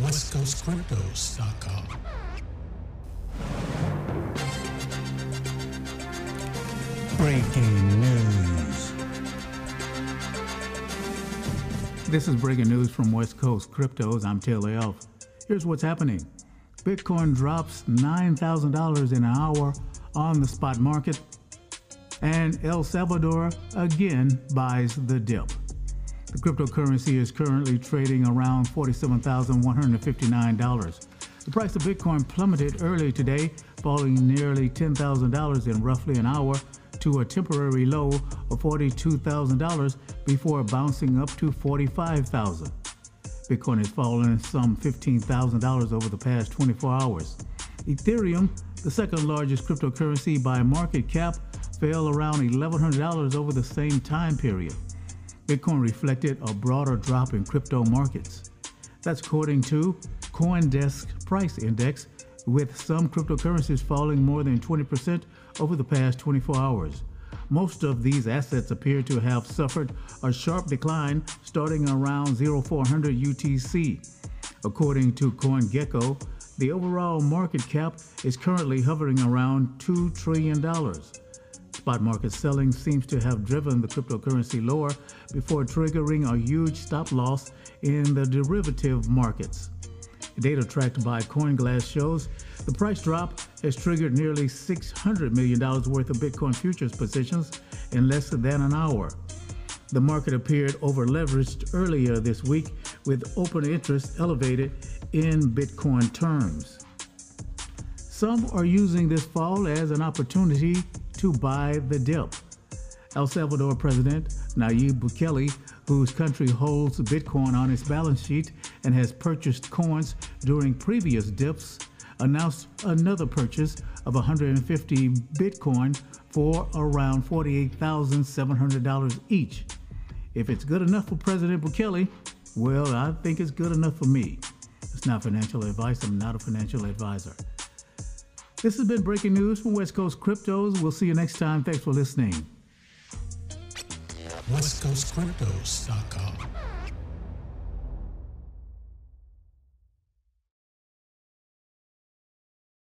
westcoastcryptos.com. Breaking news. This is breaking news from West Coast Cryptos. I'm Taylor Elf. Here's what's happening Bitcoin drops $9,000 in an hour on the spot market, and El Salvador again buys the dip. The cryptocurrency is currently trading around $47,159. The price of Bitcoin plummeted early today, falling nearly $10,000 in roughly an hour to a temporary low of $42,000 before bouncing up to $45,000. Bitcoin has fallen some $15,000 over the past 24 hours. Ethereum, the second largest cryptocurrency by market cap, fell around $1,100 over the same time period. Bitcoin reflected a broader drop in crypto markets. That's according to Coindesk Price Index, with some cryptocurrencies falling more than 20% over the past 24 hours. Most of these assets appear to have suffered a sharp decline starting around 0400 UTC. According to CoinGecko, the overall market cap is currently hovering around $2 trillion. Spot market selling seems to have driven the cryptocurrency lower before triggering a huge stop loss in the derivative markets. Data tracked by CoinGlass shows the price drop has triggered nearly $600 million worth of Bitcoin futures positions in less than an hour. The market appeared overleveraged earlier this week, with open interest elevated in Bitcoin terms. Some are using this fall as an opportunity to buy the dip. El Salvador President Nayib Bukele, whose country holds Bitcoin on its balance sheet and has purchased coins during previous dips, announced another purchase of 150 Bitcoin for around $48,700 each. If it's good enough for President Bukele, well, I think it's good enough for me. It's not financial advice. I'm not a financial advisor. This has been breaking news from West Coast Cryptos. We'll see you next time. Thanks for listening. westcoastcryptos.com.